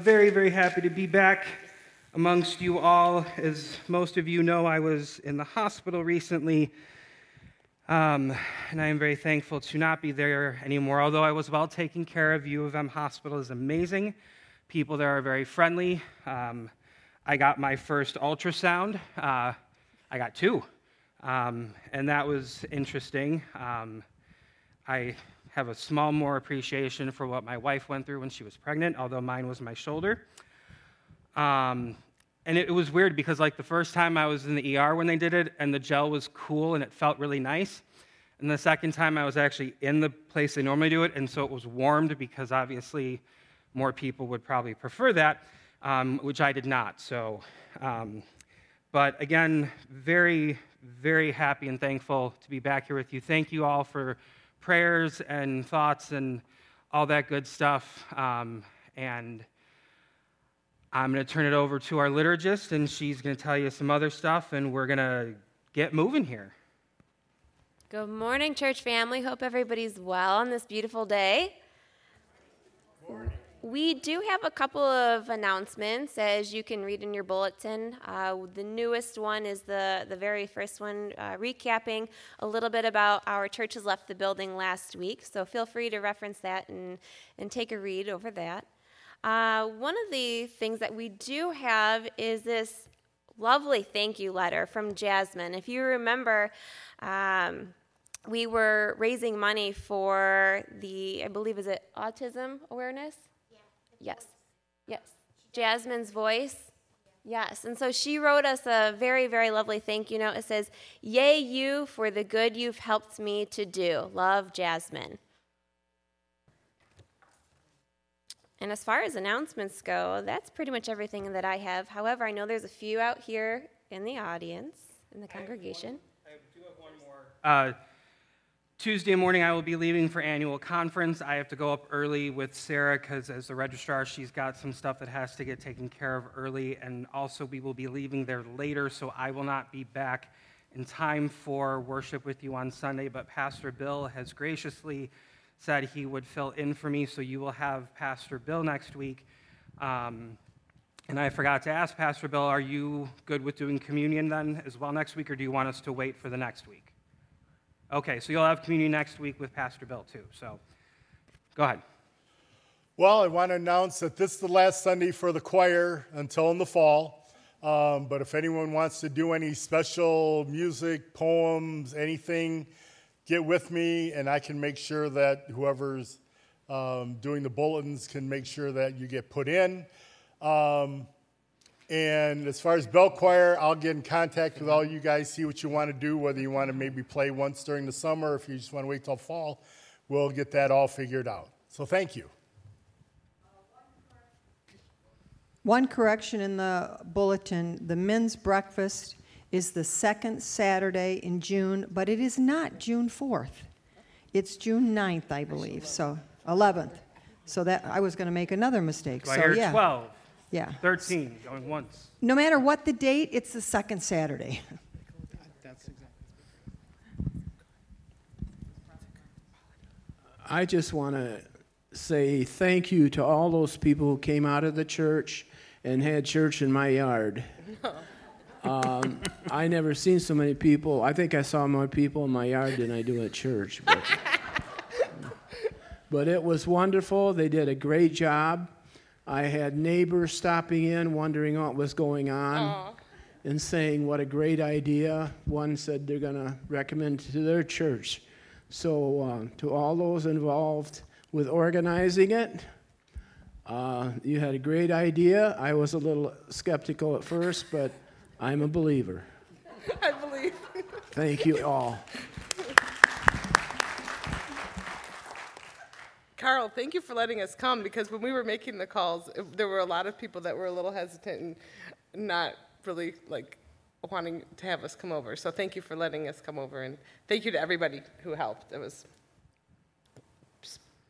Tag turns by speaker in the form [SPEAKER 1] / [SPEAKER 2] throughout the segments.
[SPEAKER 1] Very, very happy to be back amongst you all. As most of you know, I was in the hospital recently, um, and I am very thankful to not be there anymore. Although I was well taken care of, U of M Hospital is amazing. People there are very friendly. Um, I got my first ultrasound. Uh, I got two, um, and that was interesting. Um, I have a small more appreciation for what my wife went through when she was pregnant, although mine was my shoulder. Um, and it, it, was weird because, like, the first time I was in the ER when they did it, and the gel was cool and it felt really nice. And the second time I was actually in the place they normally do it, and so it was warmed because obviously more people would probably prefer that, um, which I did not. So, um, but again, very, very happy and thankful to be back here with you. Thank you all for prayers and thoughts and all that good stuff. Um, and I'm going to turn it over to our liturgist, and she's going to tell you some other stuff, and we're going to get moving here.
[SPEAKER 2] Good morning, church family. Hope everybody's well on this beautiful day. Morning. We do have a couple of announcements, as you can read in your bulletin. Uh, the newest one is the, the very first one, uh, recapping a little bit about our churches left the building last week. So feel free to reference that and, and take a read over that. Uh, one of the things that we do have is this lovely thank you letter from Jasmine. If you remember, um, we were raising money for the, I believe, is it autism awareness? Yes. Yes. Jasmine's voice. Yes. And so she wrote us a very, very lovely thank you note. It says, Yay, you for the good you've helped me to do. Love, Jasmine. And as far as announcements go, that's pretty much everything that I have. However, I know there's a few out here in the audience, in the congregation.
[SPEAKER 1] I, do have one more. Uh, Tuesday morning, I will be leaving for annual conference. I have to go up early with Sarah because, as the registrar, she's got some stuff that has to get taken care of early. And also, we will be leaving there later, so I will not be back in time for worship with you on Sunday. But Pastor Bill has graciously said he would fill in for me, so you will have Pastor Bill next week. Um, and I forgot to ask Pastor Bill, are you good with doing communion then as well next week, or do you want us to wait for the next week? Okay, so you'll have communion next week with Pastor Bill too. So go ahead.
[SPEAKER 3] Well, I want to announce that this is the last Sunday for the choir until in the fall. Um, but if anyone wants to do any special music, poems, anything, get with me and I can make sure that whoever's um, doing the bulletins can make sure that you get put in. Um, and as far as bell choir, I'll get in contact with all you guys, see what you want to do, whether you want to maybe play once during the summer, if you just want to wait till fall, we'll get that all figured out. So thank you.
[SPEAKER 4] One correction in the bulletin the men's breakfast is the second Saturday in June, but it is not June 4th. It's June 9th, I believe. So 11th. So that I was going to make another mistake.
[SPEAKER 1] So,
[SPEAKER 4] so
[SPEAKER 1] I hear
[SPEAKER 4] yeah.
[SPEAKER 1] 12.
[SPEAKER 4] Yeah.
[SPEAKER 1] 13, going once.
[SPEAKER 4] No matter what the date, it's the second Saturday.
[SPEAKER 5] I just want to say thank you to all those people who came out of the church and had church in my yard. Um, I never seen so many people. I think I saw more people in my yard than I do at church. But, but it was wonderful. They did a great job. I had neighbors stopping in, wondering what was going on, Aww. and saying what a great idea. One said they're going to recommend to their church. So, uh, to all those involved with organizing it, uh, you had a great idea. I was a little skeptical at first, but I'm a believer.
[SPEAKER 6] I believe.
[SPEAKER 5] Thank you all.
[SPEAKER 6] Carl, thank you for letting us come because when we were making the calls, there were a lot of people that were a little hesitant and not really like wanting to have us come over. So thank you for letting us come over and thank you to everybody who helped. It was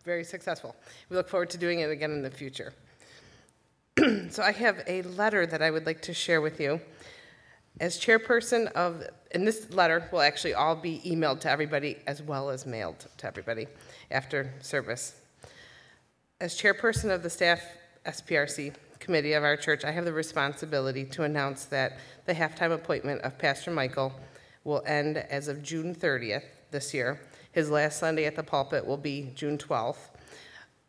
[SPEAKER 6] very successful. We look forward to doing it again in the future. so I have a letter that I would like to share with you. As chairperson of, and this letter will actually all be emailed to everybody as well as mailed to everybody after service. As chairperson of the staff SPRC committee of our church, I have the responsibility to announce that the halftime appointment of Pastor Michael will end as of June 30th this year. His last Sunday at the pulpit will be June 12th,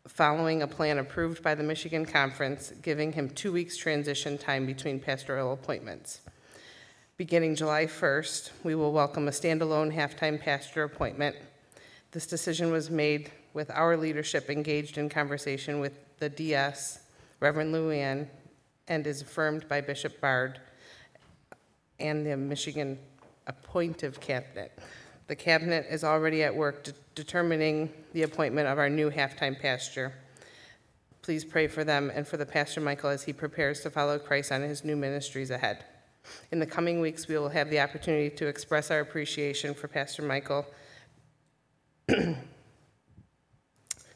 [SPEAKER 6] following a plan approved by the Michigan Conference, giving him two weeks transition time between pastoral appointments. Beginning July 1st, we will welcome a standalone halftime pastor appointment. This decision was made with our leadership engaged in conversation with the DS, Reverend Luann, and is affirmed by Bishop Bard and the Michigan appointive cabinet. The cabinet is already at work de- determining the appointment of our new halftime pastor. Please pray for them and for the pastor Michael as he prepares to follow Christ on his new ministries ahead. In the coming weeks, we will have the opportunity to express our appreciation for Pastor Michael.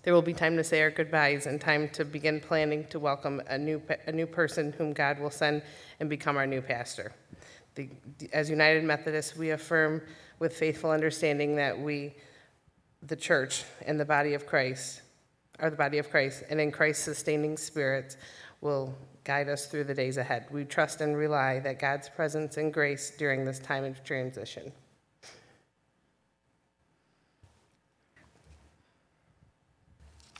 [SPEAKER 6] There will be time to say our goodbyes and time to begin planning to welcome a new, a new person whom God will send and become our new pastor. The, as United Methodists, we affirm with faithful understanding that we, the church and the body of Christ, are the body of Christ, and in Christ's sustaining spirit will guide us through the days ahead. We trust and rely that God's presence and grace during this time of transition.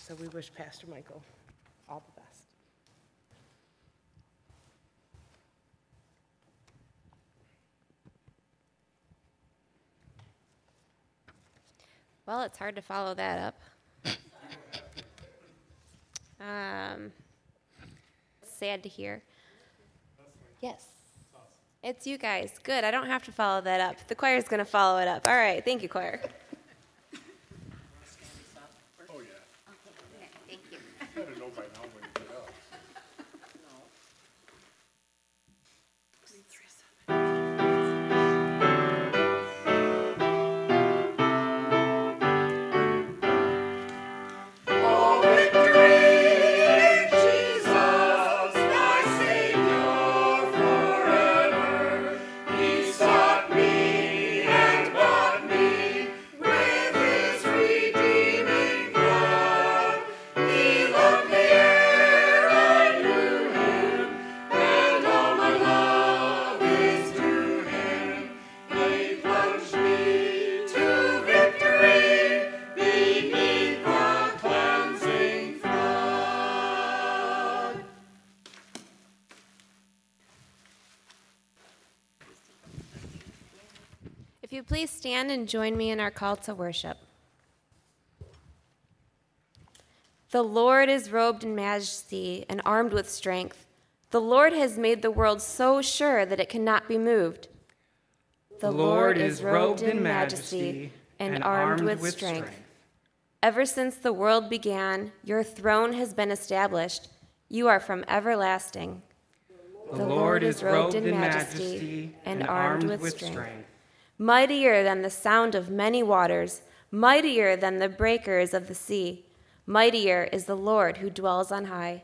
[SPEAKER 6] So we wish Pastor Michael all the best.
[SPEAKER 2] Well, it's hard to follow that up. um, sad to hear. Yes. It's you guys. Good. I don't have to follow that up. The choir's going to follow it up. All right. Thank you, choir. Stand and join me in our call to worship. The Lord is robed in majesty and armed with strength. The Lord has made the world so sure that it cannot be moved. The, Lord is robed in majesty and armed with strength. Ever since the world began, your throne has been established. You are from everlasting.
[SPEAKER 1] The Lord is robed in majesty and armed with strength.
[SPEAKER 2] Mightier than the sound of many waters, mightier than the breakers of the sea. Mightier is the Lord who dwells on high.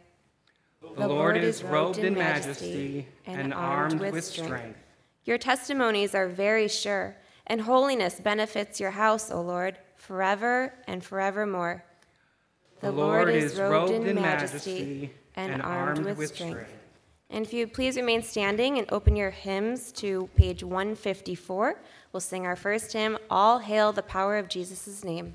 [SPEAKER 1] The Lord is robed in majesty and armed with strength.
[SPEAKER 2] Your testimonies are very sure, and holiness benefits your house, O Lord, forever and forevermore.
[SPEAKER 1] The Lord is robed in majesty and armed with strength.
[SPEAKER 2] And if you please remain standing and open your hymns to page 154, we'll sing our first hymn, All Hail the Power of Jesus' Name.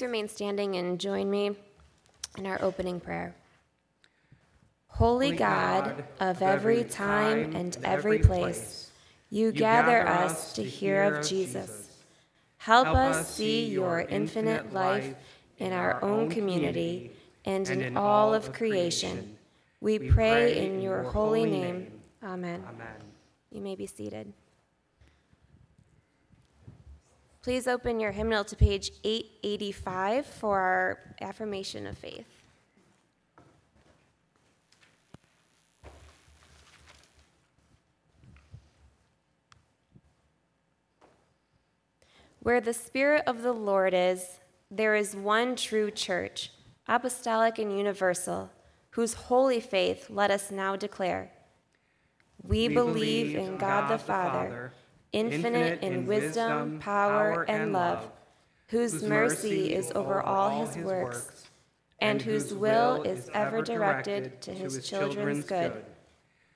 [SPEAKER 2] Please remain standing and join me in our opening prayer? Holy God of every time and every place, you gather us to hear of Jesus. Help us see your infinite life in our own community and in all of creation. We pray in your holy name. Amen.
[SPEAKER 1] Amen.
[SPEAKER 2] You may be seated. Please open your hymnal to page 885 for our affirmation of faith. Where the Spirit of the Lord is, there is one true church, apostolic and universal, whose holy faith let us now declare. We, believe in God, the Father, infinite in wisdom, power, and love, whose mercy is over all his works, and whose will is ever directed to his children's good.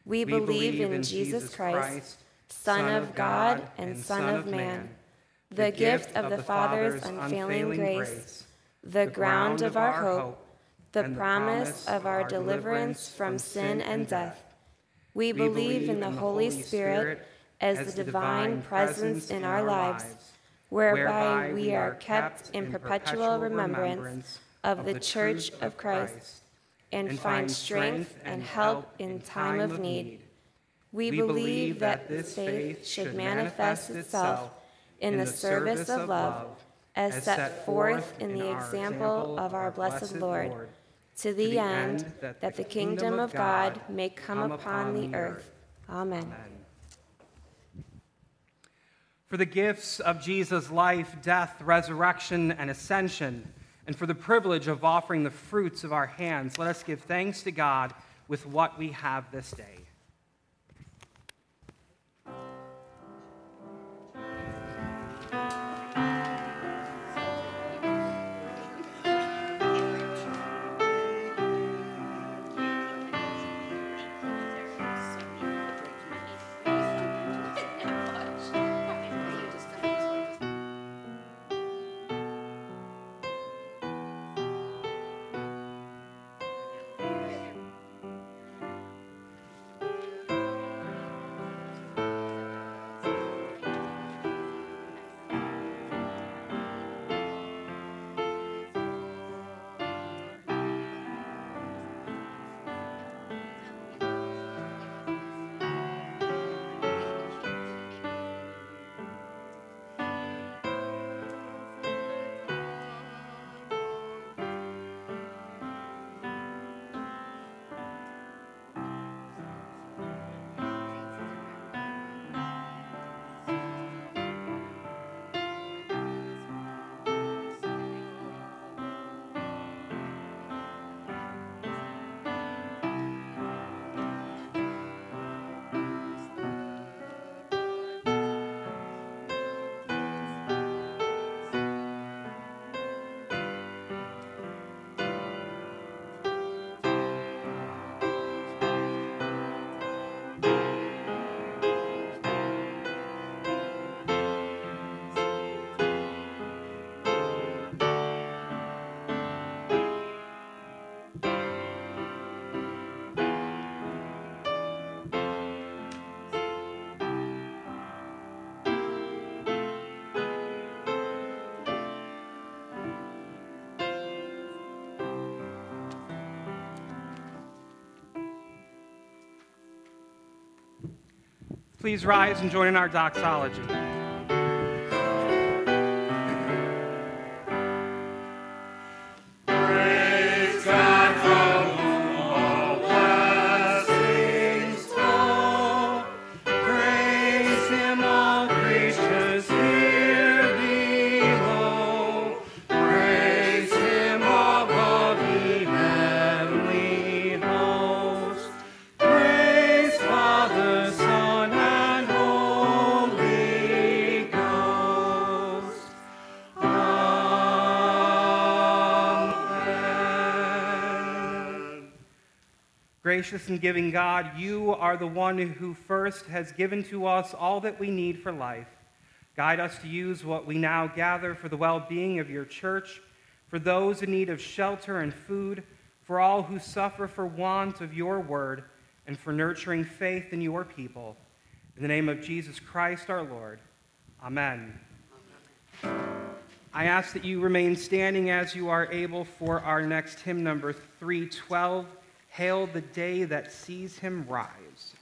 [SPEAKER 2] We believe in Jesus Christ, Son of God and Son of man, the gift of the Father's unfailing grace, the ground of our hope, the promise of our deliverance from sin and death. We believe in the Holy Spirit as the divine presence in our lives, whereby we are kept in perpetual remembrance of the Church of Christ and find strength and help in time of need. We believe that this faith should manifest itself in the service of love as set forth in the example of our blessed Lord, to the end that the kingdom of God may come upon the earth. Amen.
[SPEAKER 1] For the gifts of Jesus' life, death, resurrection, and ascension, and for the privilege of offering the fruits of our hands, let us give thanks to God with what we have this day. Please rise and join in our doxology. Gracious and giving God, you are the one who first has given to us all that we need for life. Guide us to use what we now gather for the well being of your church for those in need of shelter and food, for all who suffer for want of your word, and for nurturing faith in your people. In the name of Jesus Christ our Lord. Amen. I ask that you remain standing as you are able for our next hymn number 312 Hail the Day That Sees Him Rise.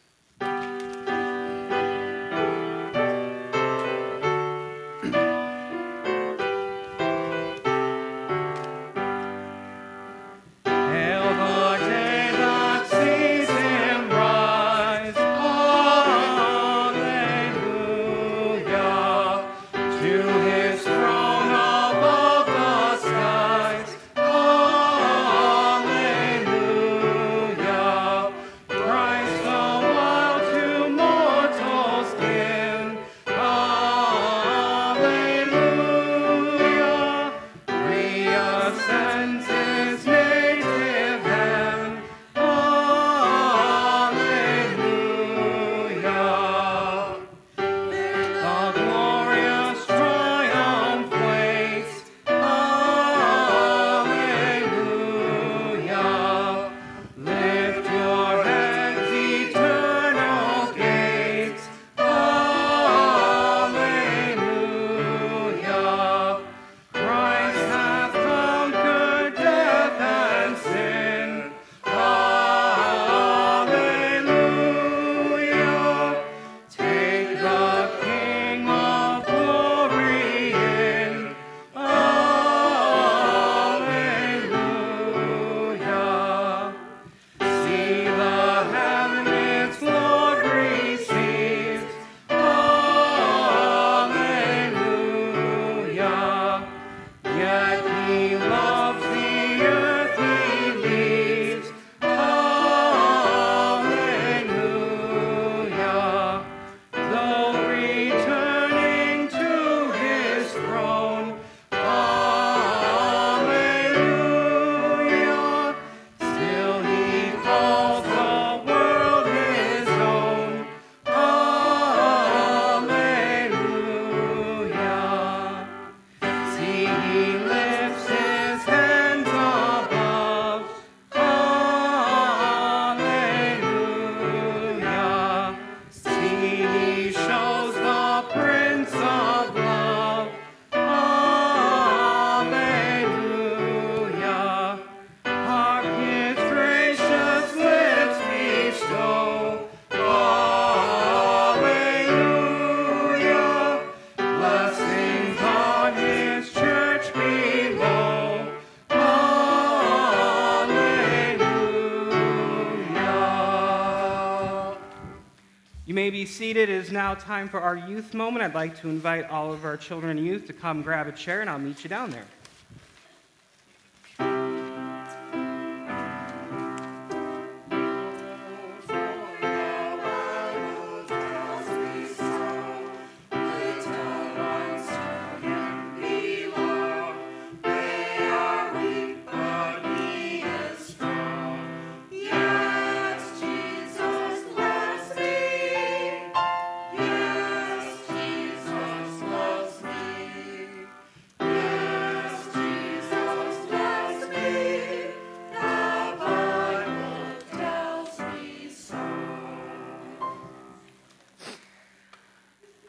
[SPEAKER 1] Be seated. It is now time for our youth moment. I'd like to invite all of our children and youth to come grab a chair, and I'll meet you down there.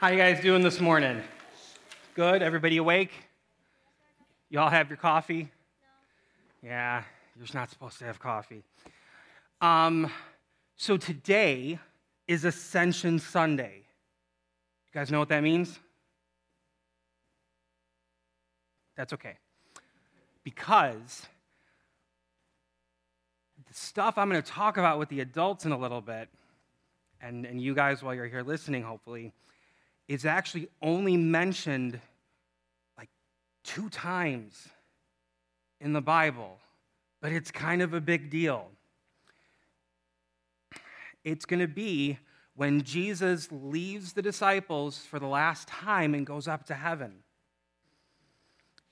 [SPEAKER 1] How you guys doing this morning? Good? Everybody awake? You all have your coffee? Yeah, you're not supposed to have coffee. Um, so today is Ascension Sunday. You guys know what that means? That's okay. Because the stuff I'm going to talk about with the adults in a little bit, and, and you guys while you're here listening, hopefully, is actually only mentioned like two times in the Bible, but it's kind of a big deal. It's going to be when Jesus leaves the disciples for the last time and goes up to heaven.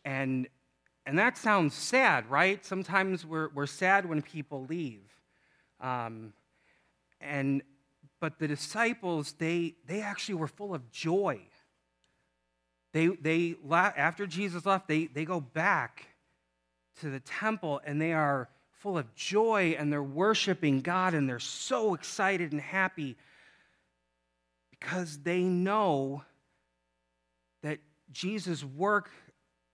[SPEAKER 1] And, and that sounds sad, right? Sometimes we're, we're sad when people leave. Um, and but the disciples, they, they actually were full of joy. They, they, after Jesus left, they, they go back to the temple and they are full of joy and they're worshiping God and they're so excited and happy because they know that Jesus' work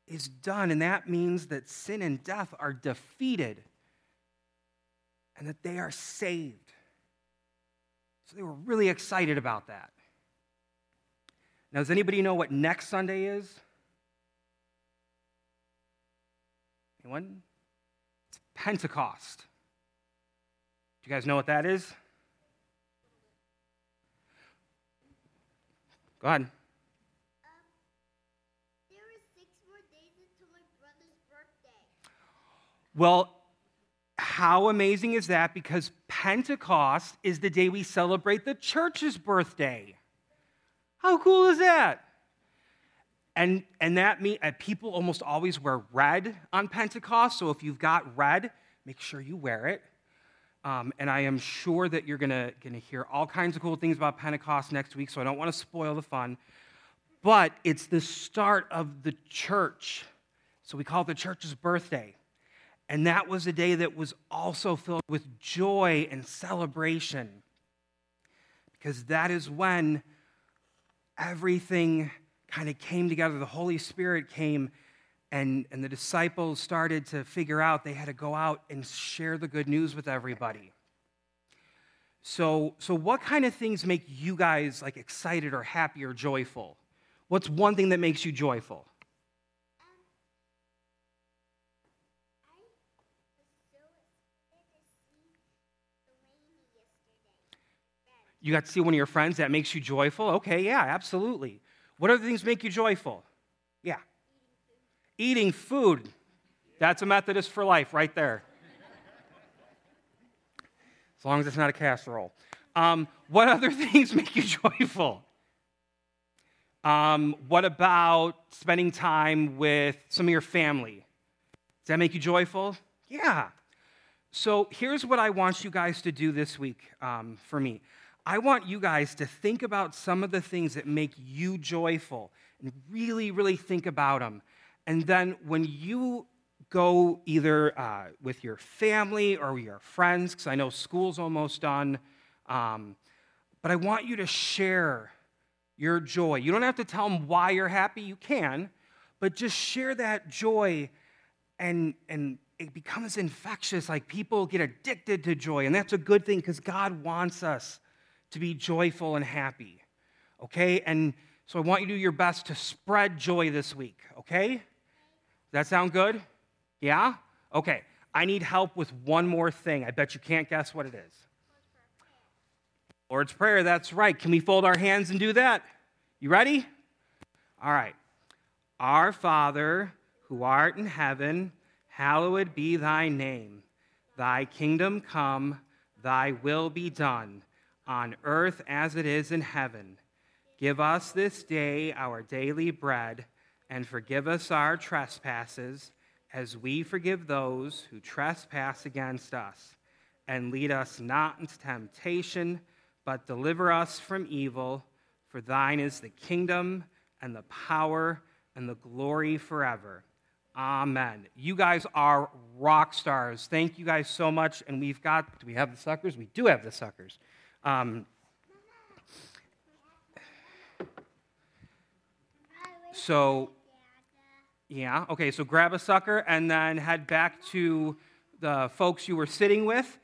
[SPEAKER 1] is done, and that means that sin and death are defeated and that they are saved. So they were really excited about that. Now, does anybody know what next Sunday is? Anyone? It's Pentecost. Do you guys know what that is? Go ahead. Well, how amazing is that? Because Pentecost is the day we celebrate the church's birthday. How cool is that? And, and that means uh, people almost always wear red on Pentecost. So if you've got red, make sure you wear it. Um, and I am sure that you're to gonna hear all kinds of cool things about Pentecost next week. So I don't want to spoil the fun. But it's the start of the church. So we call it the church's birthday. And that was a day that was also filled with joy and celebration. Because that is when everything kind of came together. The Holy Spirit came, and, and the disciples started to figure out they had to go out and share the good news with everybody. So, so what kind of things make you guys like excited or happy or joyful? What's one thing that makes you joyful? You got to see one of your friends that makes you joyful? Okay, yeah, absolutely. What other things make you joyful? Yeah. Eating food. That's a Methodist for life right there. as long as it's not a casserole. Um, what other things make you joyful? Um, what about spending time with some of your family? Does that make you joyful? Yeah. So here's what I want you guys to do this week um, for me. I want you guys to think about some of the things that make you joyful and really, really think about them. And then when you go either uh, with your family or your friends, because I know school's almost done, um, but I want you to share your joy. You don't have to tell them why you're happy, you can, but just share that joy and, and it becomes infectious. Like people get addicted to joy, and that's a good thing because God wants us to be joyful and happy. Okay? And so I want you to do your best to spread joy this week. Okay? Does that sound good? Yeah? Okay. I need help with one more thing. I bet you can't guess what it is. Lord's Prayer, that's right. Can we fold our hands and do that? You ready? All right. Our Father, who art in heaven, hallowed be thy name. Thy kingdom come, thy will be done on earth as it is in heaven. Give us this day our daily bread, and forgive us our trespasses, as we forgive those who trespass against us. And lead us not into temptation, but deliver us from evil. For thine is the kingdom, and the power, and the glory forever. Amen. You guys are rock stars. Thank you guys so much. And we've got, do we have the suckers? We do have the suckers. Um, so, yeah, okay, so grab a sucker and then head back to the folks you were sitting with.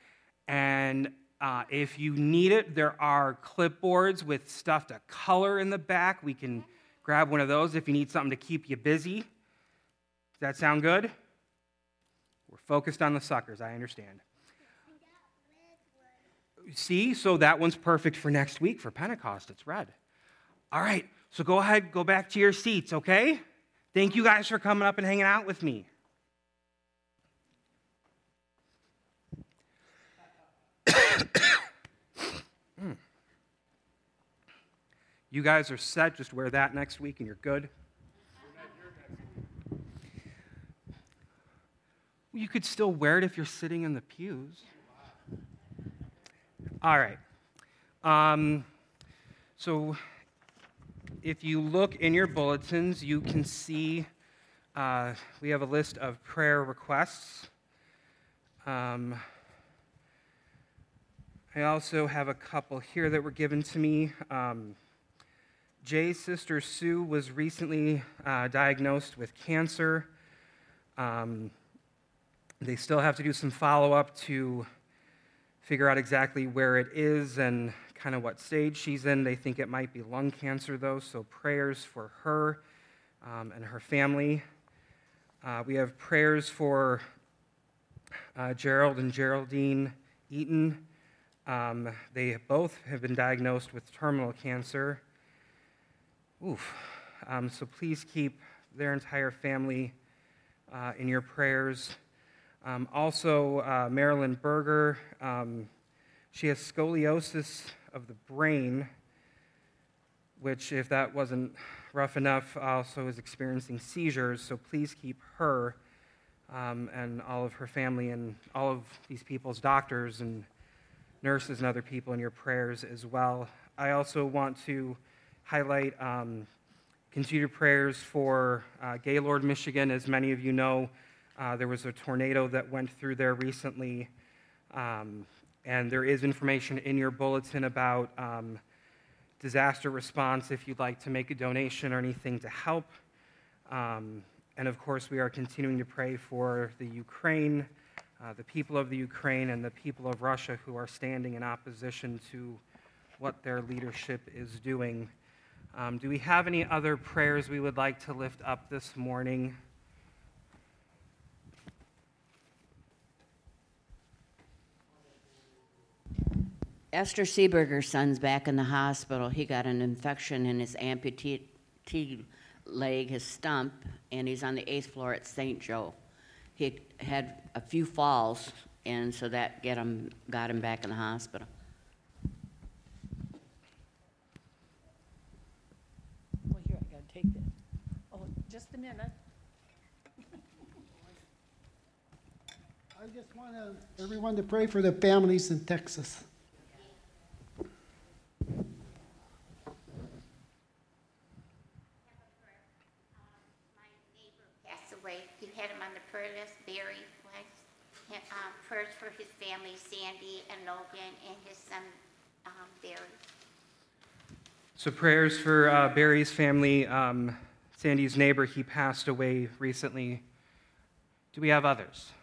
[SPEAKER 1] And uh, if you need it, there are clipboards with stuff to color in the back. We can grab one of those if you need something to keep you busy. Does that sound good? We're focused on the suckers, I understand. See, so that one's perfect for next week for Pentecost. It's red. All right, so go ahead, go back to your seats, okay? Thank you guys for coming up and hanging out with me. You guys are set. Just wear that next week and you're good. You could still wear it if you're sitting in the pews. All right. Um, so if you look in your bulletins, you can see uh, we have a list of prayer requests. Um, I also have a couple here that were given to me. Um, Jay's sister Sue was recently uh, diagnosed with cancer. Um, they still have to do some follow up to figure out exactly where it is and kind of what stage she's in. They think it might be lung cancer, though, so prayers for her um, and her family. Uh, we have prayers for uh, Gerald and Geraldine Eaton. Um, they both have been diagnosed with terminal cancer. Oof. Um, so please keep their entire family uh, in your prayers. Um, also, uh, Marilyn Berger, um, she has scoliosis of the brain, which, if that wasn't rough enough, also is experiencing seizures. So please keep her um, and all of her family and all of these people's doctors and nurses and other people in your prayers as well. I also want to highlight um, continued prayers for uh, Gaylord, Michigan. As many of you know, uh, there was a tornado that went through there recently, um, and there is information in your bulletin about um, disaster response if you'd like to make a donation or anything to help. Um, and of course, we are continuing to pray for the Ukraine uh, the people of the Ukraine and the people of Russia who are standing in opposition to what their leadership is doing. Um, do we have any other prayers we would like to lift up this morning?
[SPEAKER 7] Esther Seeberger's son's back in the hospital. He got an infection in his amputee leg, his stump, and he's on the eighth floor at St. Joe he had a few falls, and so that get him, got him back in the hospital.
[SPEAKER 8] Well, here, I gotta take this. Oh, just a minute.
[SPEAKER 9] I just want everyone to pray for the families in Texas.
[SPEAKER 10] Barry Flex, um, prayers for his family, Sandy and Logan, and his son, um, Barry.
[SPEAKER 1] So, prayers for uh, Barry's family. Um, Sandy's neighbor, he passed away recently. Do we have others?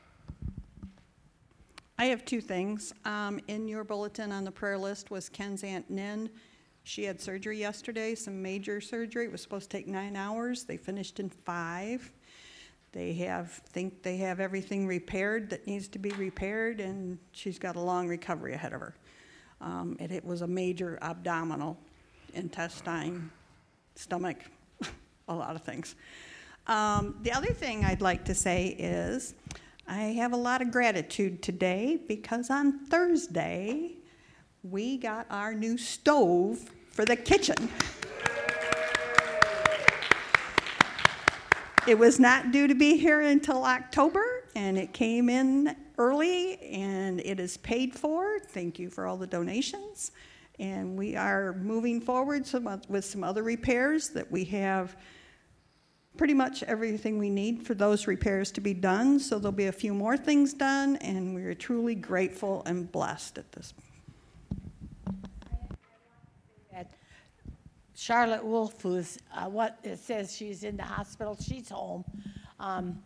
[SPEAKER 11] I have two things. Um, in your bulletin on the prayer list was Ken's Aunt Nin. She had surgery yesterday, some major surgery. It was supposed to take nine hours. They finished in five. They have think they have everything repaired that needs to be repaired, and she's got a long recovery ahead of her. Um, it, it was a major abdominal, intestine, stomach, a lot of things. Um, the other thing I'd like to say is I have a lot of gratitude today because on Thursday we got our new stove for the kitchen. It was not due to be here until October, and it came in early, and it is paid for. Thank you for all the donations. And we are moving forward some, with some other repairs that we have pretty much everything we need for those repairs to be done. So there'll be a few more things done, and we are truly grateful and blessed at this
[SPEAKER 8] Charlotte Wolf, who's uh, what it says she's in the hospital, she's home. Um,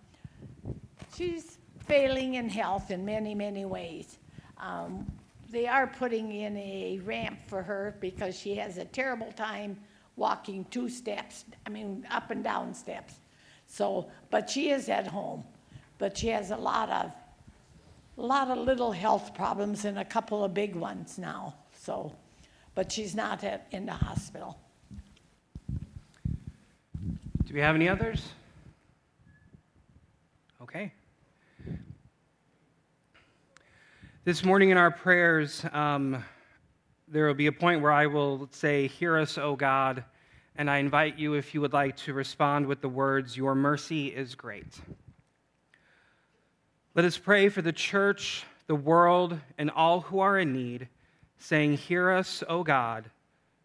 [SPEAKER 8] she's failing in health in many, many ways. Um, they are putting in a ramp for her because she has a terrible time walking two steps, I mean, up and down steps. So, but she is at home. But she has a lot of, a lot of little health problems and a couple of big ones now. So, but she's not at, in the hospital.
[SPEAKER 1] Do we have any others? Okay. This morning in our prayers, um, there will be a point where I will say, Hear us, O God, and I invite you, if you would like, to respond with the words, Your mercy is great. Let us pray for the church, the world, and all who are in need, saying, Hear us, O God,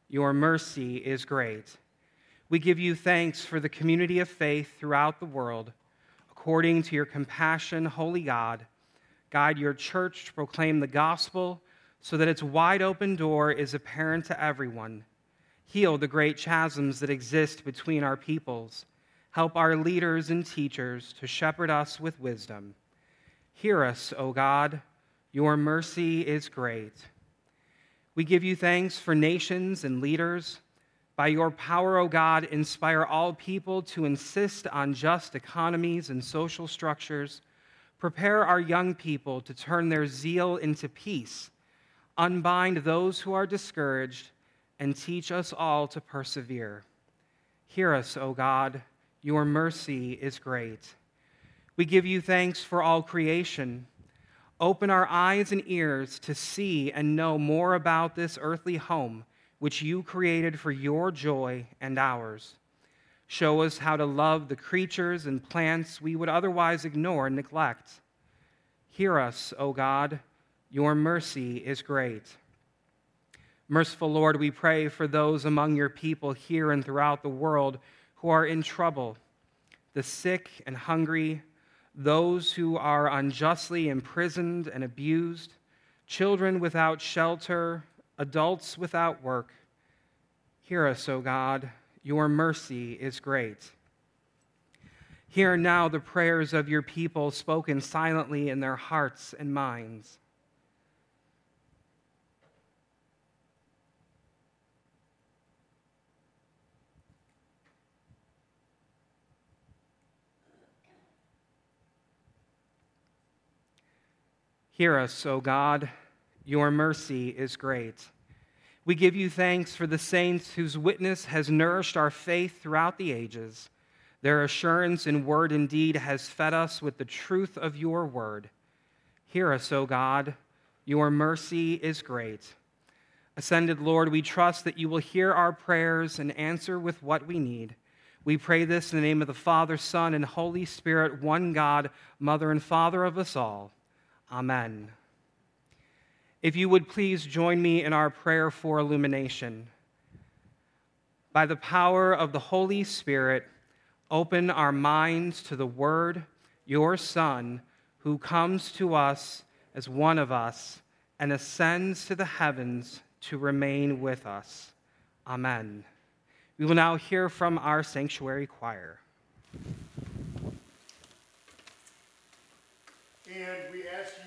[SPEAKER 1] your mercy is great. We give you thanks for the community of faith throughout the world. According to your compassion, holy God, guide your church to proclaim the gospel so that its wide open door is apparent to everyone. Heal the great chasms that exist between our peoples. Help our leaders and teachers to shepherd us with wisdom. Hear us, O God. Your mercy is great. We give you thanks for nations and leaders. By your power, O God, inspire all people to insist on just economies and social structures. Prepare our young people to turn their zeal into peace. Unbind those who are discouraged and teach us all to persevere. Hear us, O God. Your mercy is great. We give you thanks for all creation. Open our eyes and ears to see and know more about this earthly home which you created for your joy and ours. Show us how to love the creatures and plants we would otherwise ignore and neglect. Hear us, O God. Your mercy is great. Merciful Lord, we pray for those among your people here and throughout the world who are in trouble, the sick and hungry those who are unjustly imprisoned and abused, children without shelter, adults without work. Hear us, O God. Your mercy is great. Hear now the prayers of your people spoken silently in their hearts and minds. Hear us, O God. Your mercy is great. We give you thanks for the saints whose witness has nourished our faith throughout the ages. Their assurance in word and deed has fed us with the truth of your word. Hear us, O God. Your mercy is great. Ascended Lord, we trust that you will hear our prayers and answer with what we need. We pray this in the name of the Father, Son, and Holy Spirit, one God, Mother and Father of us all. Amen. If you would please join me in our prayer for illumination. By the power of the Holy Spirit, open our minds to the Word, your Son, who comes to us as one of us and ascends to the heavens to remain with us. Amen. We will now hear from our sanctuary choir.
[SPEAKER 3] And we ask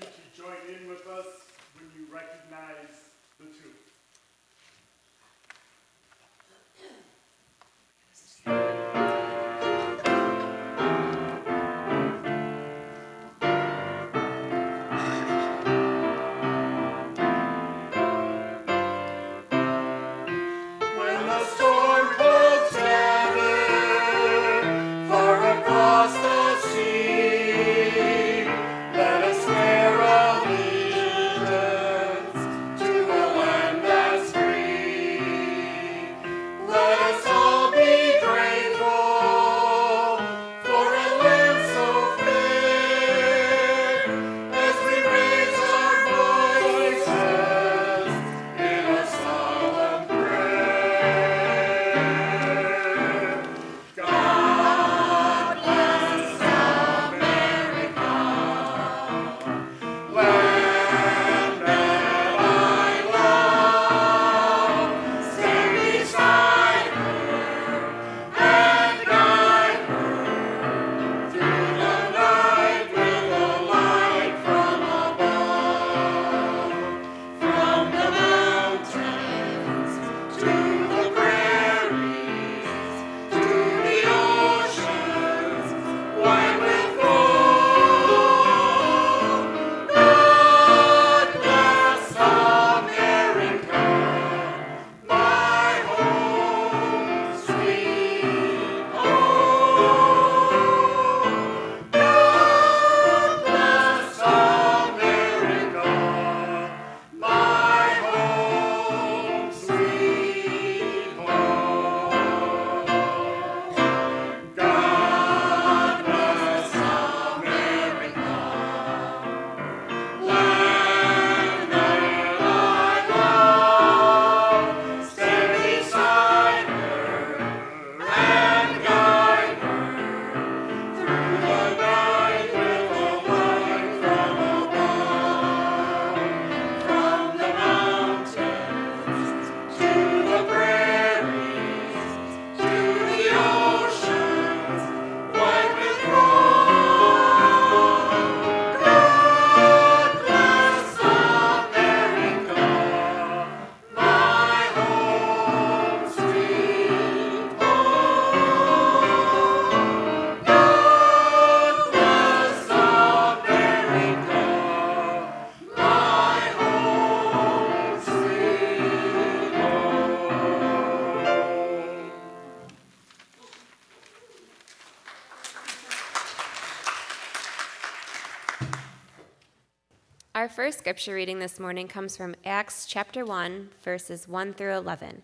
[SPEAKER 1] first scripture reading this morning comes from Acts chapter 1, verses 1 through 11.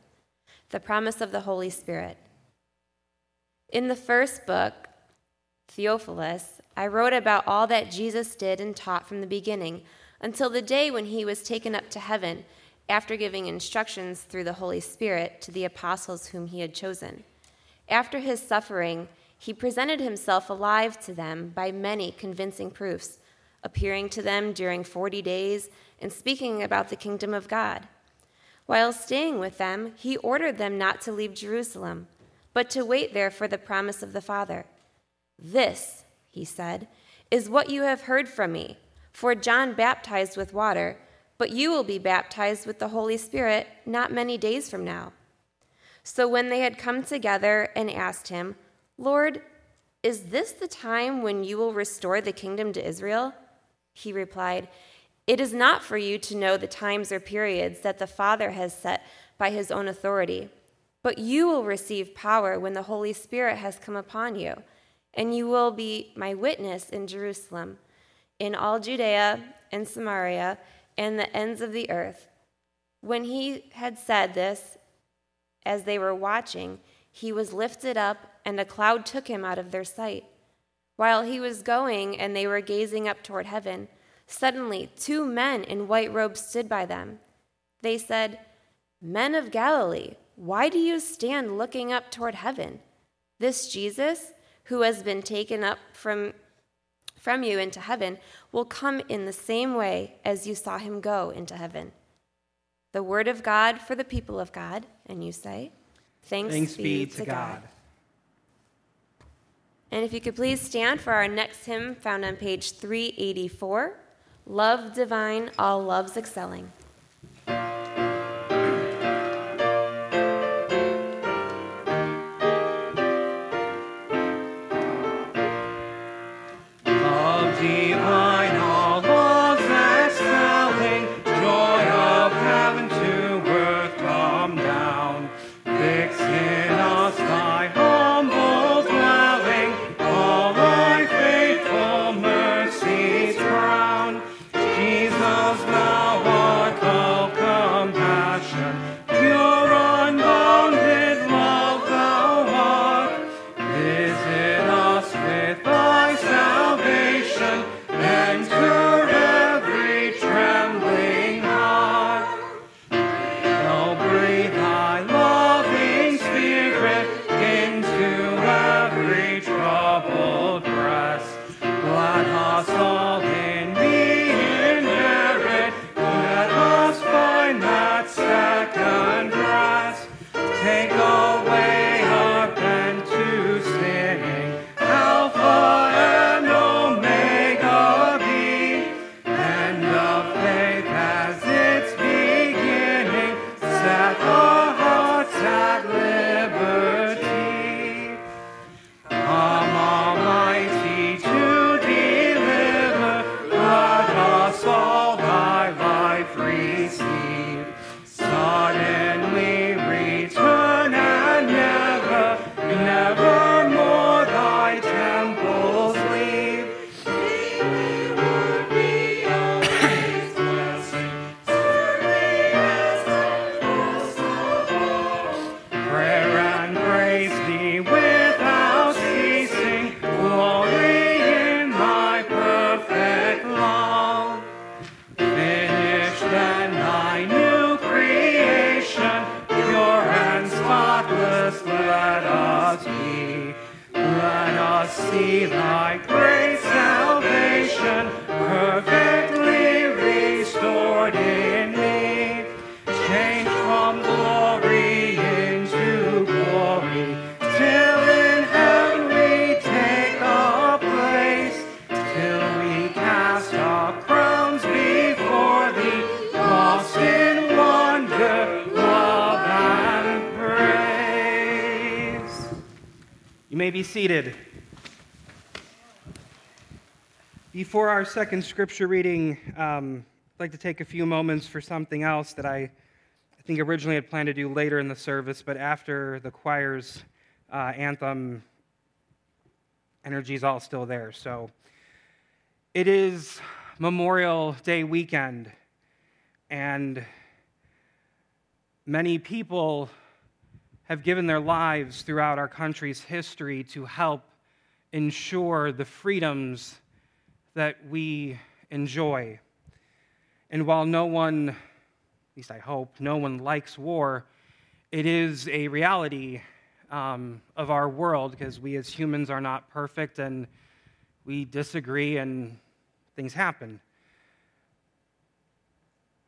[SPEAKER 1] The promise of the Holy Spirit. In the first book, Theophilus, I wrote about all that Jesus did and taught from the beginning until the day when he was taken up to heaven after giving instructions through the Holy Spirit to the apostles whom he had chosen. After his suffering, he presented himself alive to them by many convincing proofs appearing to them during 40 days and speaking about the kingdom of God. While staying with them, he ordered them not to leave Jerusalem, but to wait there for the promise of the Father. This, he said, is what you have heard from me. For John baptized with water, but you will be baptized with the Holy Spirit not many days from now. So when they had come together and asked him, Lord, is this the time when you will restore the kingdom to Israel? He replied, It is not for you to know the times or periods that the Father has set by his own authority, but you will receive power when the Holy Spirit has come upon you, and you will be my witness in Jerusalem, in all Judea and Samaria, and the ends of the earth. When he had said this, as they were watching, he was lifted up, and a cloud took him out of their sight. While he was going and they were gazing up toward heaven, suddenly two men in white robes stood by them. They said, Men of Galilee, why do you stand looking up toward heaven? This Jesus, who has been taken up from, from you into heaven, will come in the same way as you saw him go into heaven. The word of God for the people of God. And you say, Thanks,
[SPEAKER 2] Thanks
[SPEAKER 1] be,
[SPEAKER 2] be
[SPEAKER 1] to God.
[SPEAKER 2] God.
[SPEAKER 1] And if you could please stand for our next hymn found on page 384 Love Divine, All Loves Excelling.
[SPEAKER 2] Before our second scripture reading, um, I'd like to take a few moments for something else that I, I think originally had planned to do later in the service, but after the choir's uh, anthem, energy's all still there. So it is
[SPEAKER 1] Memorial Day weekend, and many people have given their lives throughout our country's history to help ensure the freedoms that we enjoy. And while no one, at least I hope, no one likes war, it is a reality um, of our world because we as humans are not perfect and we disagree and things happen.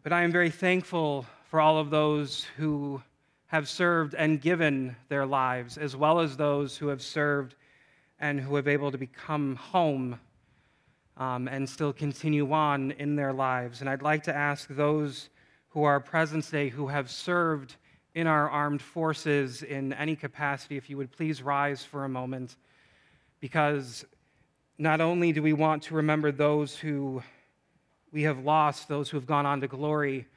[SPEAKER 1] But I am very thankful for all of those who have served and given their lives, as well as those who have served and who have been able to become home um, and still continue on in their lives. And I'd like to ask those who are present today who have served in our armed forces in any capacity, if you would please rise for a moment, because not only do we want to remember those who we have lost, those who have gone on to glory,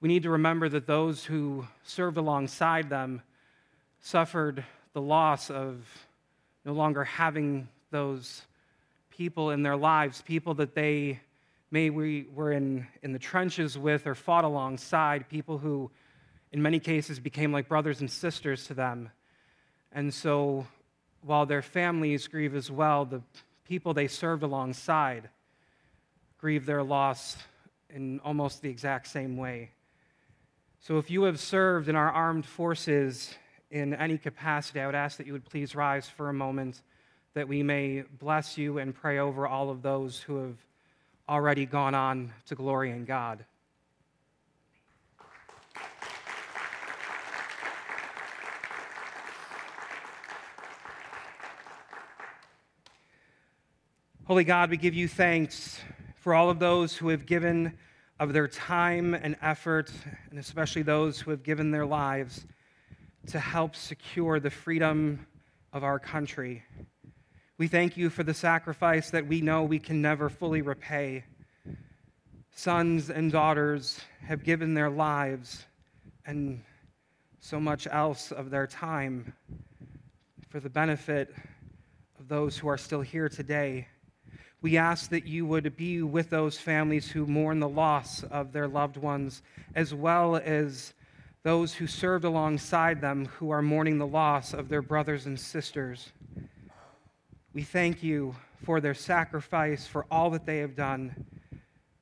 [SPEAKER 1] we need to remember that those who served alongside them suffered the loss of no longer having those people in their lives, people that they may we were in, in the trenches with or fought alongside, people who in many cases became like brothers and sisters to them. And so while their families grieve as well, the people they served alongside grieve their loss in almost the exact same way. So if you have served in our armed forces in any capacity, I would ask that you would please rise for a moment that we may bless you and pray over all of those who have already gone on to glory in God. Holy God, we give you thanks for all of those who have given of their time and effort, and especially those who have given their lives to help secure the freedom of our country. We thank you for the sacrifice that we know we can never fully repay. Sons and daughters have given their lives and so much else of their time for the benefit of those who are still here today. We ask that you would be with those families who mourn the loss of their loved ones, as well as those who served alongside them who are mourning the loss of their brothers and sisters. We thank you for their sacrifice, for all that they have done.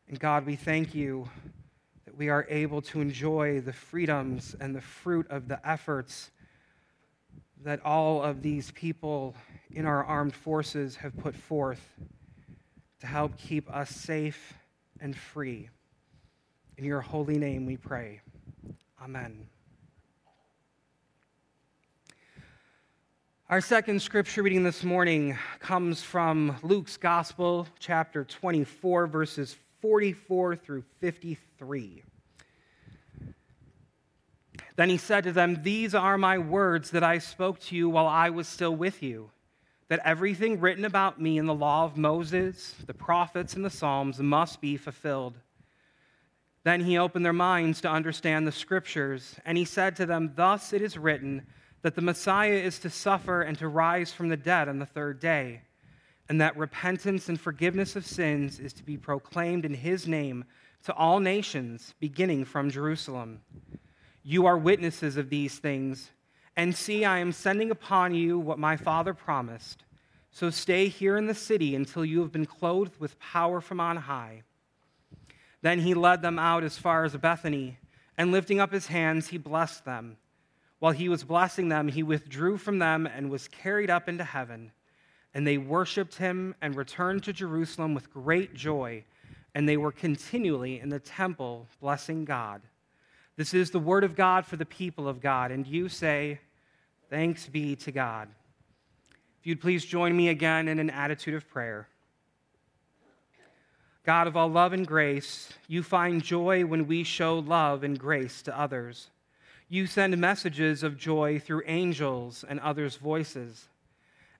[SPEAKER 1] And God, we thank you that we are able to enjoy the freedoms and the fruit of the efforts that all of these people in our armed forces have put forth to help keep us safe and free. In your holy name we pray. Amen. Our second scripture reading this morning comes from Luke's Gospel, chapter 24, verses 44 through 53. Then he said to them, These are my words that I spoke to you while I was still with you that everything written about me in the law of Moses, the prophets, and the Psalms must be fulfilled. Then he opened their minds to understand the scriptures, and he said to them, Thus it is written that the Messiah is to suffer and to rise from the dead on the third day, and that repentance and forgiveness of sins is to be proclaimed in his name to all nations, beginning from Jerusalem. You are witnesses of these things. And see, I am sending upon you what my father promised. So stay here in the city until you have been clothed with power from on high. Then he led them out as far as Bethany, and lifting up his hands, he blessed them. While he was blessing them, he withdrew from them and was carried up into heaven. And they worshiped him and returned to Jerusalem with great joy, and they were continually in the temple blessing God. This is the word of God for the people of God. And you say, Thanks be to God. If you'd please join me again in an attitude of prayer. God of all love and grace, you find joy when we show love and grace to others. You send messages of joy through angels and others' voices.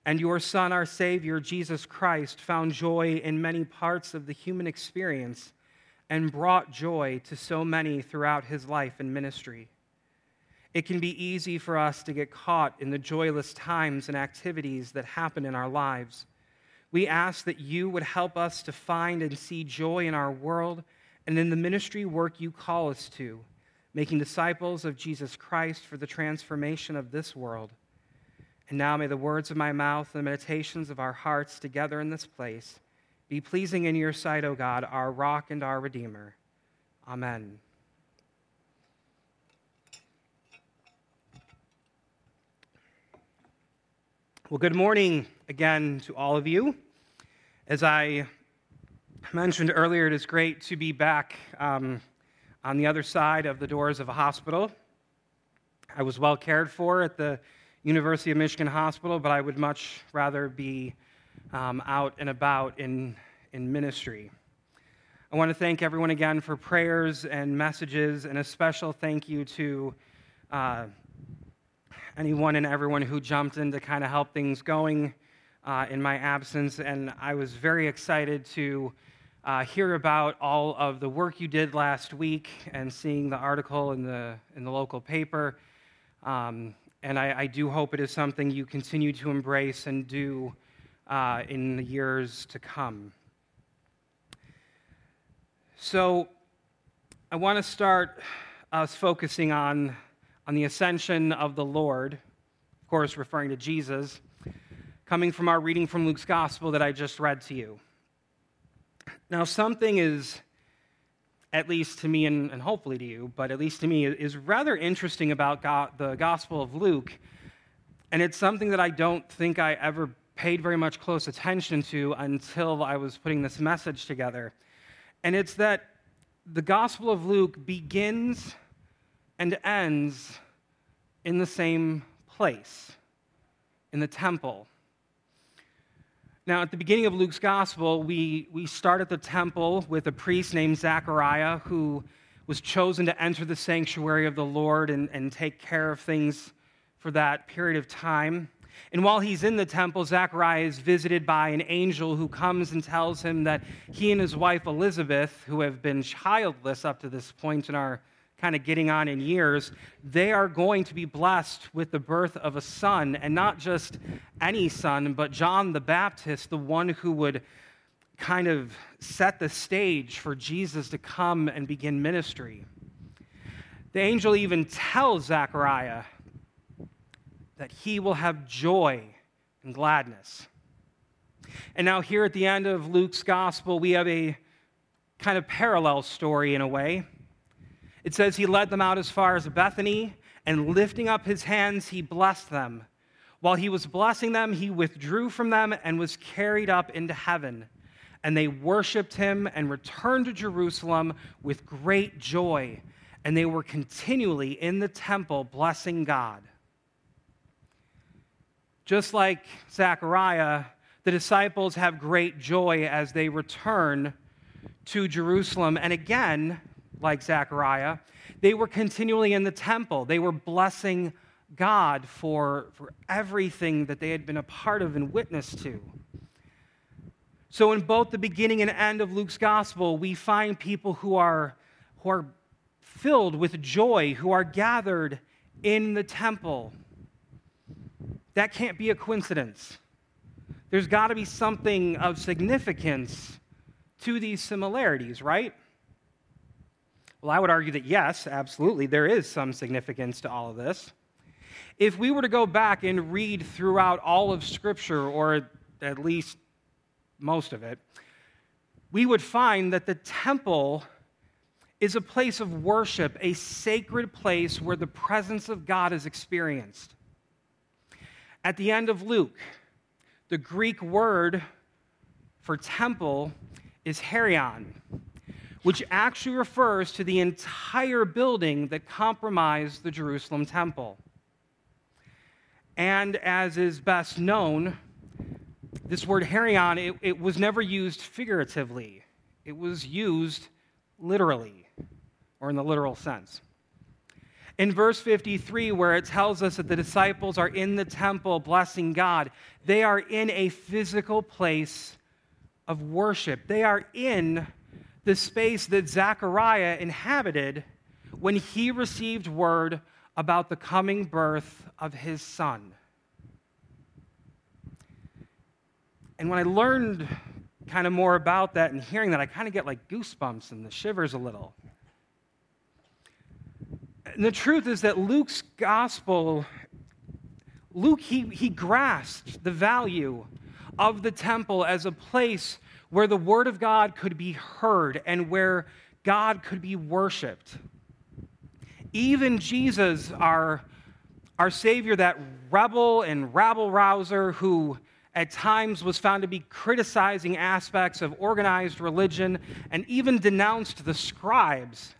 [SPEAKER 1] And your Son, our Savior, Jesus Christ, found joy in many parts of the human experience and brought joy to so many throughout his life and ministry. It can be easy for us to get caught in the joyless times and activities that happen in our lives. We ask that you would help us to find and see joy in our world and in the ministry work you call us to, making disciples of Jesus Christ for the transformation of this world. And now may the words of my mouth and the meditations of our hearts together in this place be pleasing in your sight, O God, our rock and our redeemer. Amen. Well, good morning again to all of you. As I mentioned earlier, it is great to be back um, on the other side of the doors of a hospital. I was well cared for at the University of Michigan Hospital, but I would much rather be um, out and about in, in ministry. I want to thank everyone again for prayers and messages, and a special thank you to uh, anyone and everyone who jumped in to kind of help things going uh, in my absence. And I was very excited to uh, hear about all of the work you did last week and seeing the article in the, in the local paper. Um, and I, I, do hope it is something you continue to embrace and do uh, in the years to come. So, I want to start us focusing on on the ascension of the Lord, of course, referring to Jesus, coming from our reading from Luke's gospel that I just read to you. Now, something is, at least to me and, and hopefully to you, but at least to me, is rather interesting about God, the gospel of Luke. And it's something that I don't think I ever paid very much close attention to until I was putting this message together. And it's that the Gospel of Luke begins and ends in the same place, in the temple. Now, at the beginning of Luke's gospel, we, we start at the temple with a priest named Zechariah who was chosen to enter the sanctuary of the Lord and, and take care of things for that period of time. And while he's in the temple, Zechariah is visited by an angel who comes and tells him that he and his wife Elizabeth, who have been childless up to this point in our kind of getting on in years, they are going to be blessed with the birth of a son, and not just any son, but John the Baptist, the one who would kind of set the stage for Jesus to come and begin ministry. The angel even tells Zechariah that he will have joy and gladness. And now, here at the end of Luke's gospel, we have a kind of parallel story in a way. It says he led them out as far as Bethany, and lifting up his hands, he blessed them. While he was blessing them, he withdrew from them and was carried up into heaven. And they worshiped him and returned to Jerusalem with great joy. And they were continually in the temple blessing God. Just like Zechariah, the disciples have great joy as they return to Jerusalem. And again, like Zechariah, they were continually in the temple. They were blessing God for, for everything that they had been a part of and witness to. So, in both the beginning and end of Luke's gospel, we find people who are, who are filled with joy, who are gathered in the temple. That can't be a coincidence. There's got to be something of significance to these similarities, right? Well, I would argue that yes, absolutely, there is some significance to all of this. If we were to go back and read throughout all of Scripture, or at least most of it, we would find that the temple is a place of worship, a sacred place where the presence of God is experienced. At the end of Luke, the Greek word for temple is hieron which actually refers to the entire building that compromised the Jerusalem temple. And as is best known, this word hieron, it, it was never used figuratively, it was used literally, or in the literal sense. In verse 53, where it tells us that the disciples are in the temple blessing God, they are in a physical place of worship. They are in the space that Zechariah inhabited when he received word about the coming birth of his son. And when I learned kind of more about that and hearing that, I kind of get like goosebumps and the shivers a little. And the truth is that Luke's gospel, Luke, he, he grasped the value of the temple as a place where the word of God could be heard and where God could be worshiped. Even Jesus, our, our Savior, that rebel and rabble rouser who at times was found to be criticizing aspects of organized religion and even denounced the scribes,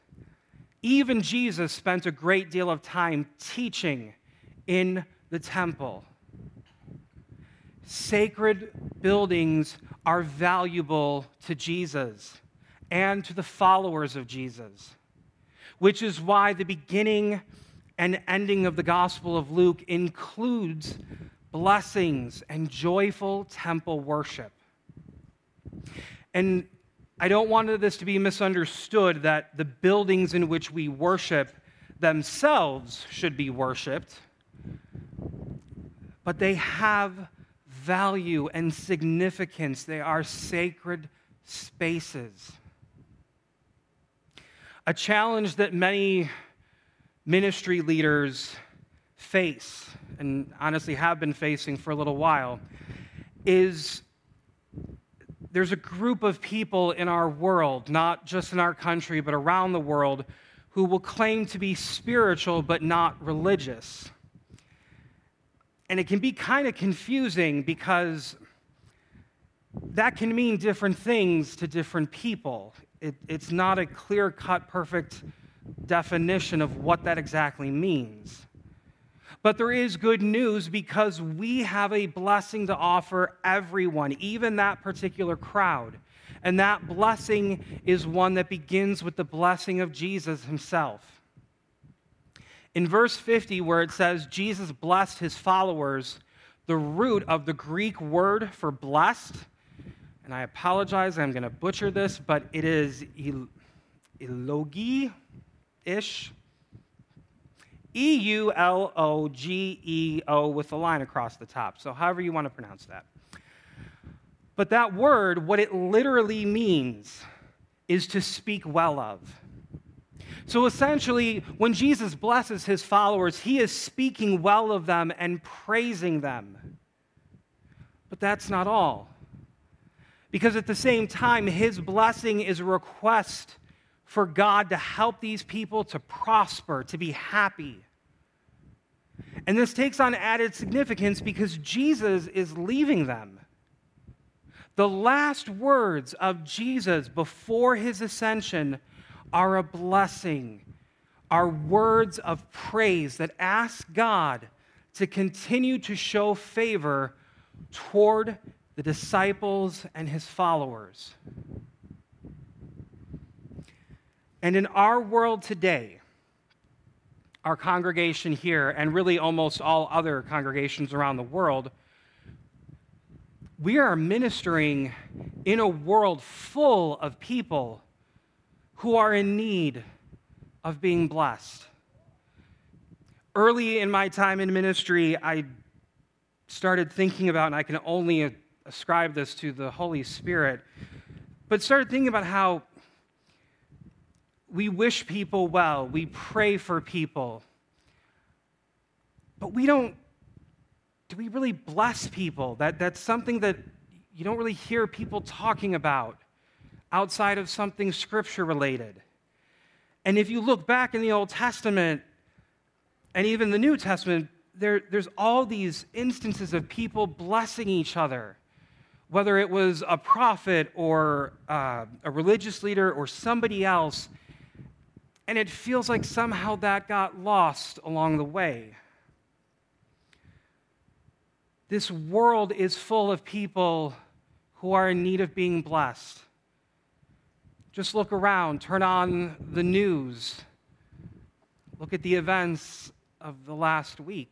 [SPEAKER 1] even Jesus spent a great deal of time teaching in the temple. Sacred buildings are valuable to Jesus and to the followers of Jesus, which is why the beginning and ending of the Gospel of Luke includes blessings and joyful temple worship. And I don't want this to be misunderstood that the buildings in which we worship themselves should be worshiped, but they have value and significance. They are sacred spaces. A challenge that many ministry leaders face, and honestly have been facing for a little while, is there's a group of people in our world, not just in our country, but around the world, who will claim to be spiritual but not religious. And it can be kind of confusing because that can mean different things to different people. It, it's not a clear cut, perfect definition of what that exactly means. But there is good news because we have a blessing to offer everyone, even that particular crowd. And that blessing is one that begins with the blessing of Jesus himself. In verse 50, where it says Jesus blessed his followers, the root of the Greek word for blessed, and I apologize, I'm going to butcher this, but it is eulogi ish. E U L O G E O with a line across the top. So, however you want to pronounce that. But that word, what it literally means, is to speak well of. So essentially, when Jesus blesses his followers, he is speaking well of them and praising them. But that's not all. Because at the same time, his blessing is a request for God to help these people to prosper, to be happy. And this takes on added significance because Jesus is leaving them. The last words of Jesus before his ascension are a blessing, are words of praise that ask God to continue to show favor toward the disciples and his followers. And in our world today, our congregation here, and really almost all other congregations around the world, we are ministering in a world full of people who are in need of being blessed. Early in my time in ministry, I started thinking about, and I can only ascribe this to the Holy Spirit, but started thinking about how we wish people well, we pray for people, but we don't, do we really bless people? That, that's something that you don't really hear people talking about outside of something scripture related. And if you look back in the Old Testament and even the New Testament, there, there's all these instances of people blessing each other, whether it was a prophet or uh, a religious leader or somebody else. And it feels like somehow that got lost along the way. This world is full of people who are in need of being blessed. Just look around, turn on the news, look at the events of the last week.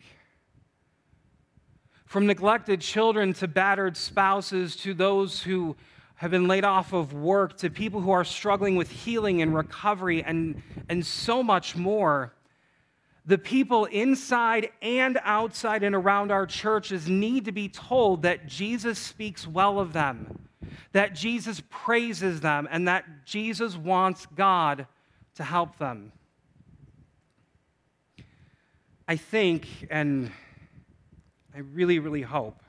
[SPEAKER 1] From neglected children to battered spouses to those who have been laid off of work to people who are struggling with healing and recovery and, and so much more. The people inside and outside and around our churches need to be told that Jesus speaks well of them, that Jesus praises them, and that Jesus wants God to help them. I think, and I really, really hope,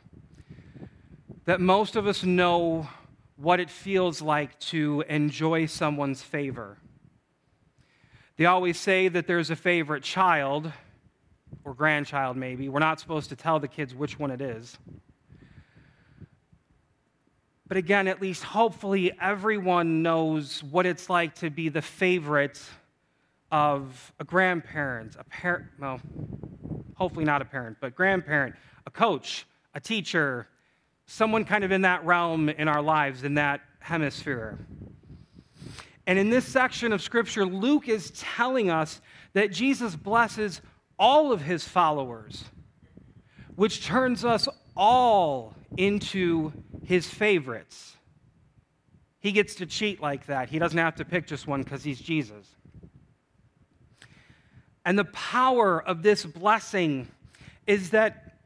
[SPEAKER 1] that most of us know what it feels like to enjoy someone's favor. They always say that there's a favorite child, or grandchild maybe. We're not supposed to tell the kids which one it is. But again, at least hopefully everyone knows what it's like to be the favorite of a grandparent, a parent, well, hopefully not a parent, but grandparent, a coach, a teacher, someone kind of in that realm in our lives, in that hemisphere. And in this section of Scripture, Luke is telling us that Jesus blesses all of his followers, which turns us all into his favorites. He gets to cheat like that. He doesn't have to pick just one because he's Jesus. And the power of this blessing is that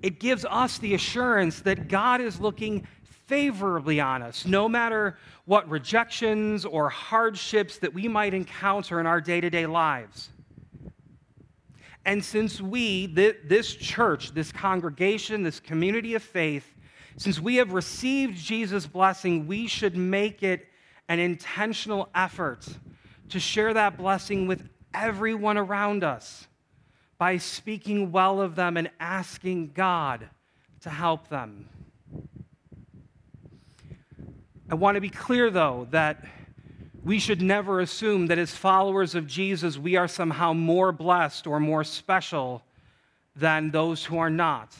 [SPEAKER 1] it gives us the assurance that God is looking favorably on us, no matter what rejections or hardships that we might encounter in our day to day lives. And since we, this church, this congregation, this community of faith, since we have received Jesus' blessing, we should make it an intentional effort to share that blessing with everyone around us by speaking well of them and asking God to help them. I want to be clear, though, that we should never assume that as followers of Jesus, we are somehow more blessed or more special than those who are not.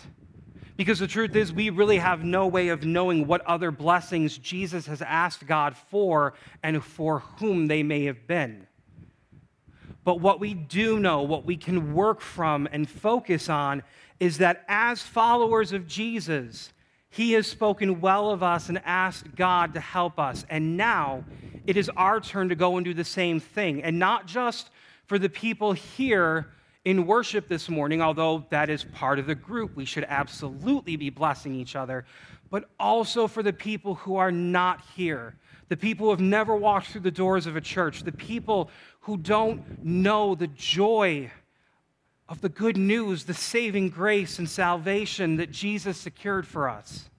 [SPEAKER 1] Because the truth is, we really have no way of knowing what other blessings Jesus has asked God for and for whom they may have been. But what we do know, what we can work from and focus on, is that as followers of Jesus, he has spoken well of us and asked God to help us. And now it is our turn to go and do the same thing. And not just for the people here in worship this morning, although that is part of the group. We should absolutely be blessing each other, but also for the people who are not here, the people who have never walked through the doors of a church, the people who don't know the joy of the good news, the saving grace and salvation that Jesus secured for us.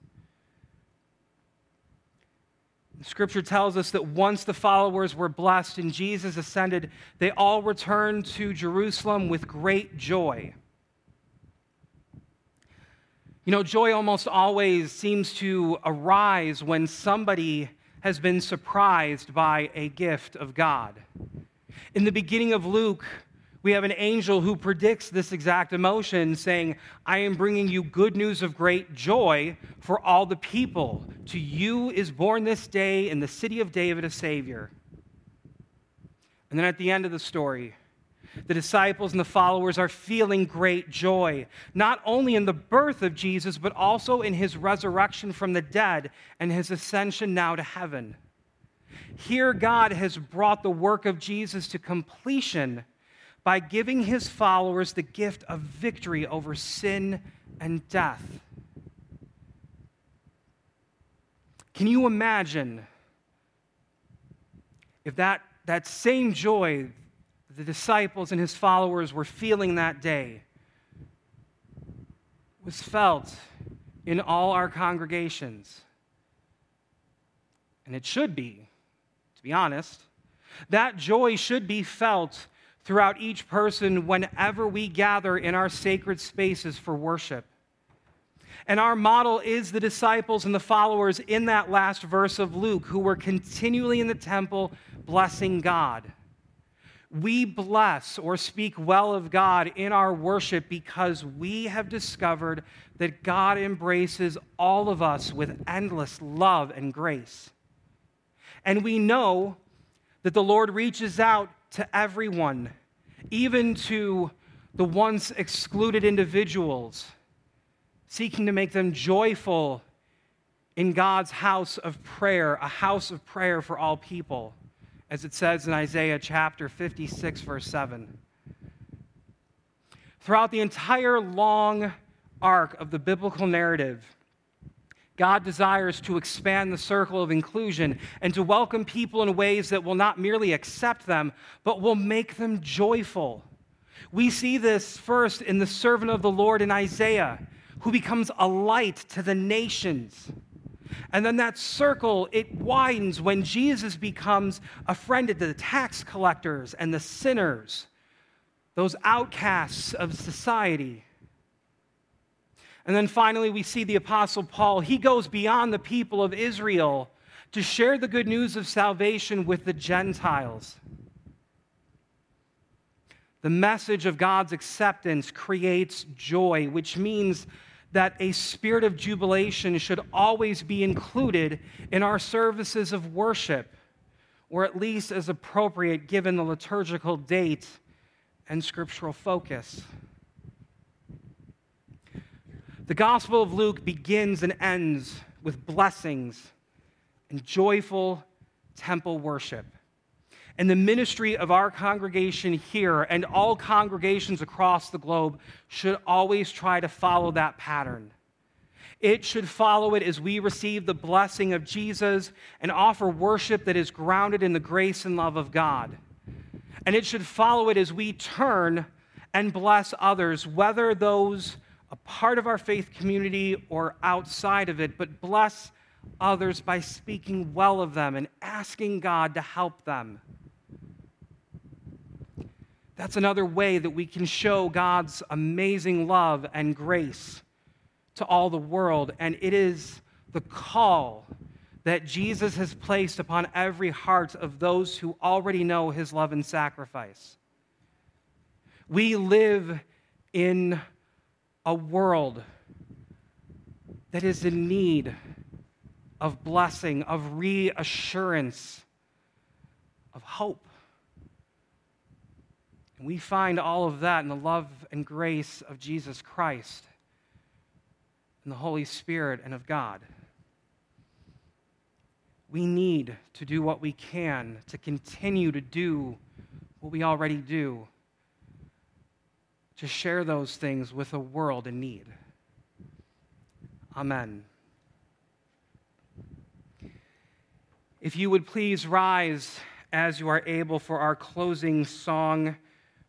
[SPEAKER 1] Scripture tells us that once the followers were blessed and Jesus ascended, they all returned to Jerusalem with great joy. You know, joy almost always seems to arise when somebody has been surprised by a gift of God. In the beginning of Luke, we have an angel who predicts this exact emotion, saying, I am bringing you good news of great joy for all the people. To you is born this day in the city of David a Savior. And then at the end of the story, the disciples and the followers are feeling great joy, not only in the birth of Jesus, but also in his resurrection from the dead and his ascension now to heaven. Here, God has brought the work of Jesus to completion by giving his followers the gift of victory over sin and death. Can you imagine if that, that same joy the disciples and his followers were feeling that day was felt in all our congregations? And it should be, to be honest. That joy should be felt throughout each person whenever we gather in our sacred spaces for worship. And our model is the disciples and the followers in that last verse of Luke who were continually in the temple blessing God. We bless or speak well of God in our worship because we have discovered that God embraces all of us with endless love and grace. And we know that the Lord reaches out to everyone, even to the once excluded individuals, seeking to make them joyful in God's house of prayer, a house of prayer for all people, as it says in Isaiah chapter 56, verse 7. Throughout the entire long arc of the biblical narrative, God desires to expand the circle of inclusion and to welcome people in ways that will not merely accept them, but will make them joyful. We see this first in the servant of the Lord in Isaiah, who becomes a light to the nations. And then that circle, it widens when Jesus becomes a friend to the tax collectors and the sinners, those outcasts of society. And then finally, we see the Apostle Paul. He goes beyond the people of Israel to share the good news of salvation with the Gentiles. The message of God's acceptance creates joy, which means that a spirit of jubilation should always be included in our services of worship, or at least as appropriate given the liturgical date and scriptural focus. The Gospel of Luke begins and ends with blessings and joyful temple worship. And the ministry of our congregation here and all congregations across the globe should always try to follow that pattern. It should follow it as we receive the blessing of Jesus and offer worship that is grounded in the grace and love of God. And it should follow it as we turn and bless others, whether those a part of our faith community or outside of it, but bless others by speaking well of them and asking God to help them. That's another way that we can show God's amazing love and grace to all the world. And it is the call that Jesus has placed upon every heart of those who already know his love and sacrifice. We live in a world that is in need of blessing, of reassurance, of hope. And we find all of that in the love and grace of Jesus Christ and the Holy Spirit and of God. We need to do what we can to continue to do what we already do to share those things with a world in need. Amen. If you would please rise as you are able for our closing song,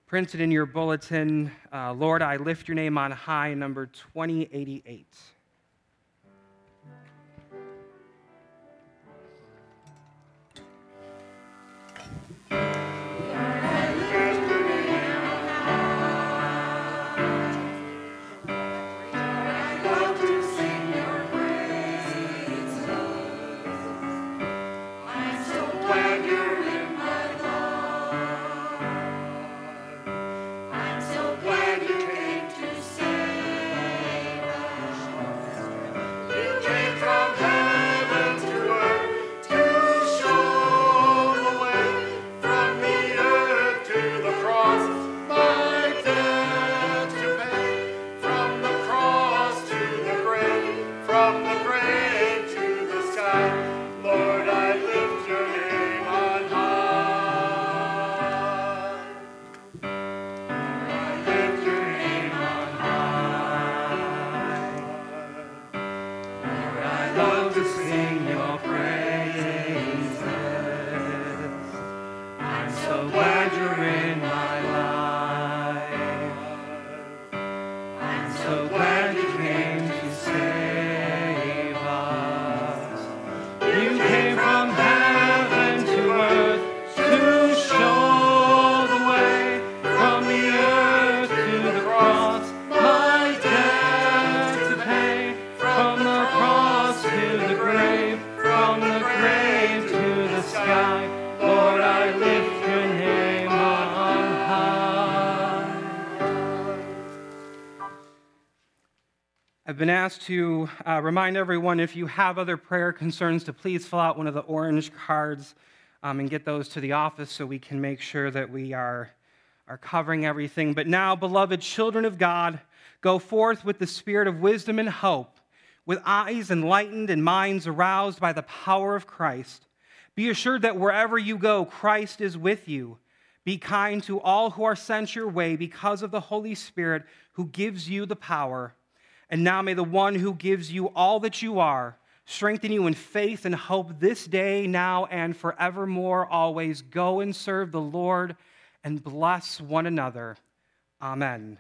[SPEAKER 1] printed in your bulletin, uh, Lord, I lift your name on high, number 2088. To uh, remind everyone if you have other prayer concerns to please fill out one of the orange cards um, and get those to the office so we can make sure that we are, are covering everything. But now, beloved children of God, go forth with the spirit of wisdom and hope, with eyes enlightened and minds aroused by the power of Christ. Be assured that wherever you go, Christ is with you Be kind to all who are sent your way because of the Holy Spirit who gives you the power. And now may the one who gives you all that you are strengthen you in faith and hope this day, now, and forevermore. Always go and serve the Lord and bless one another. Amen.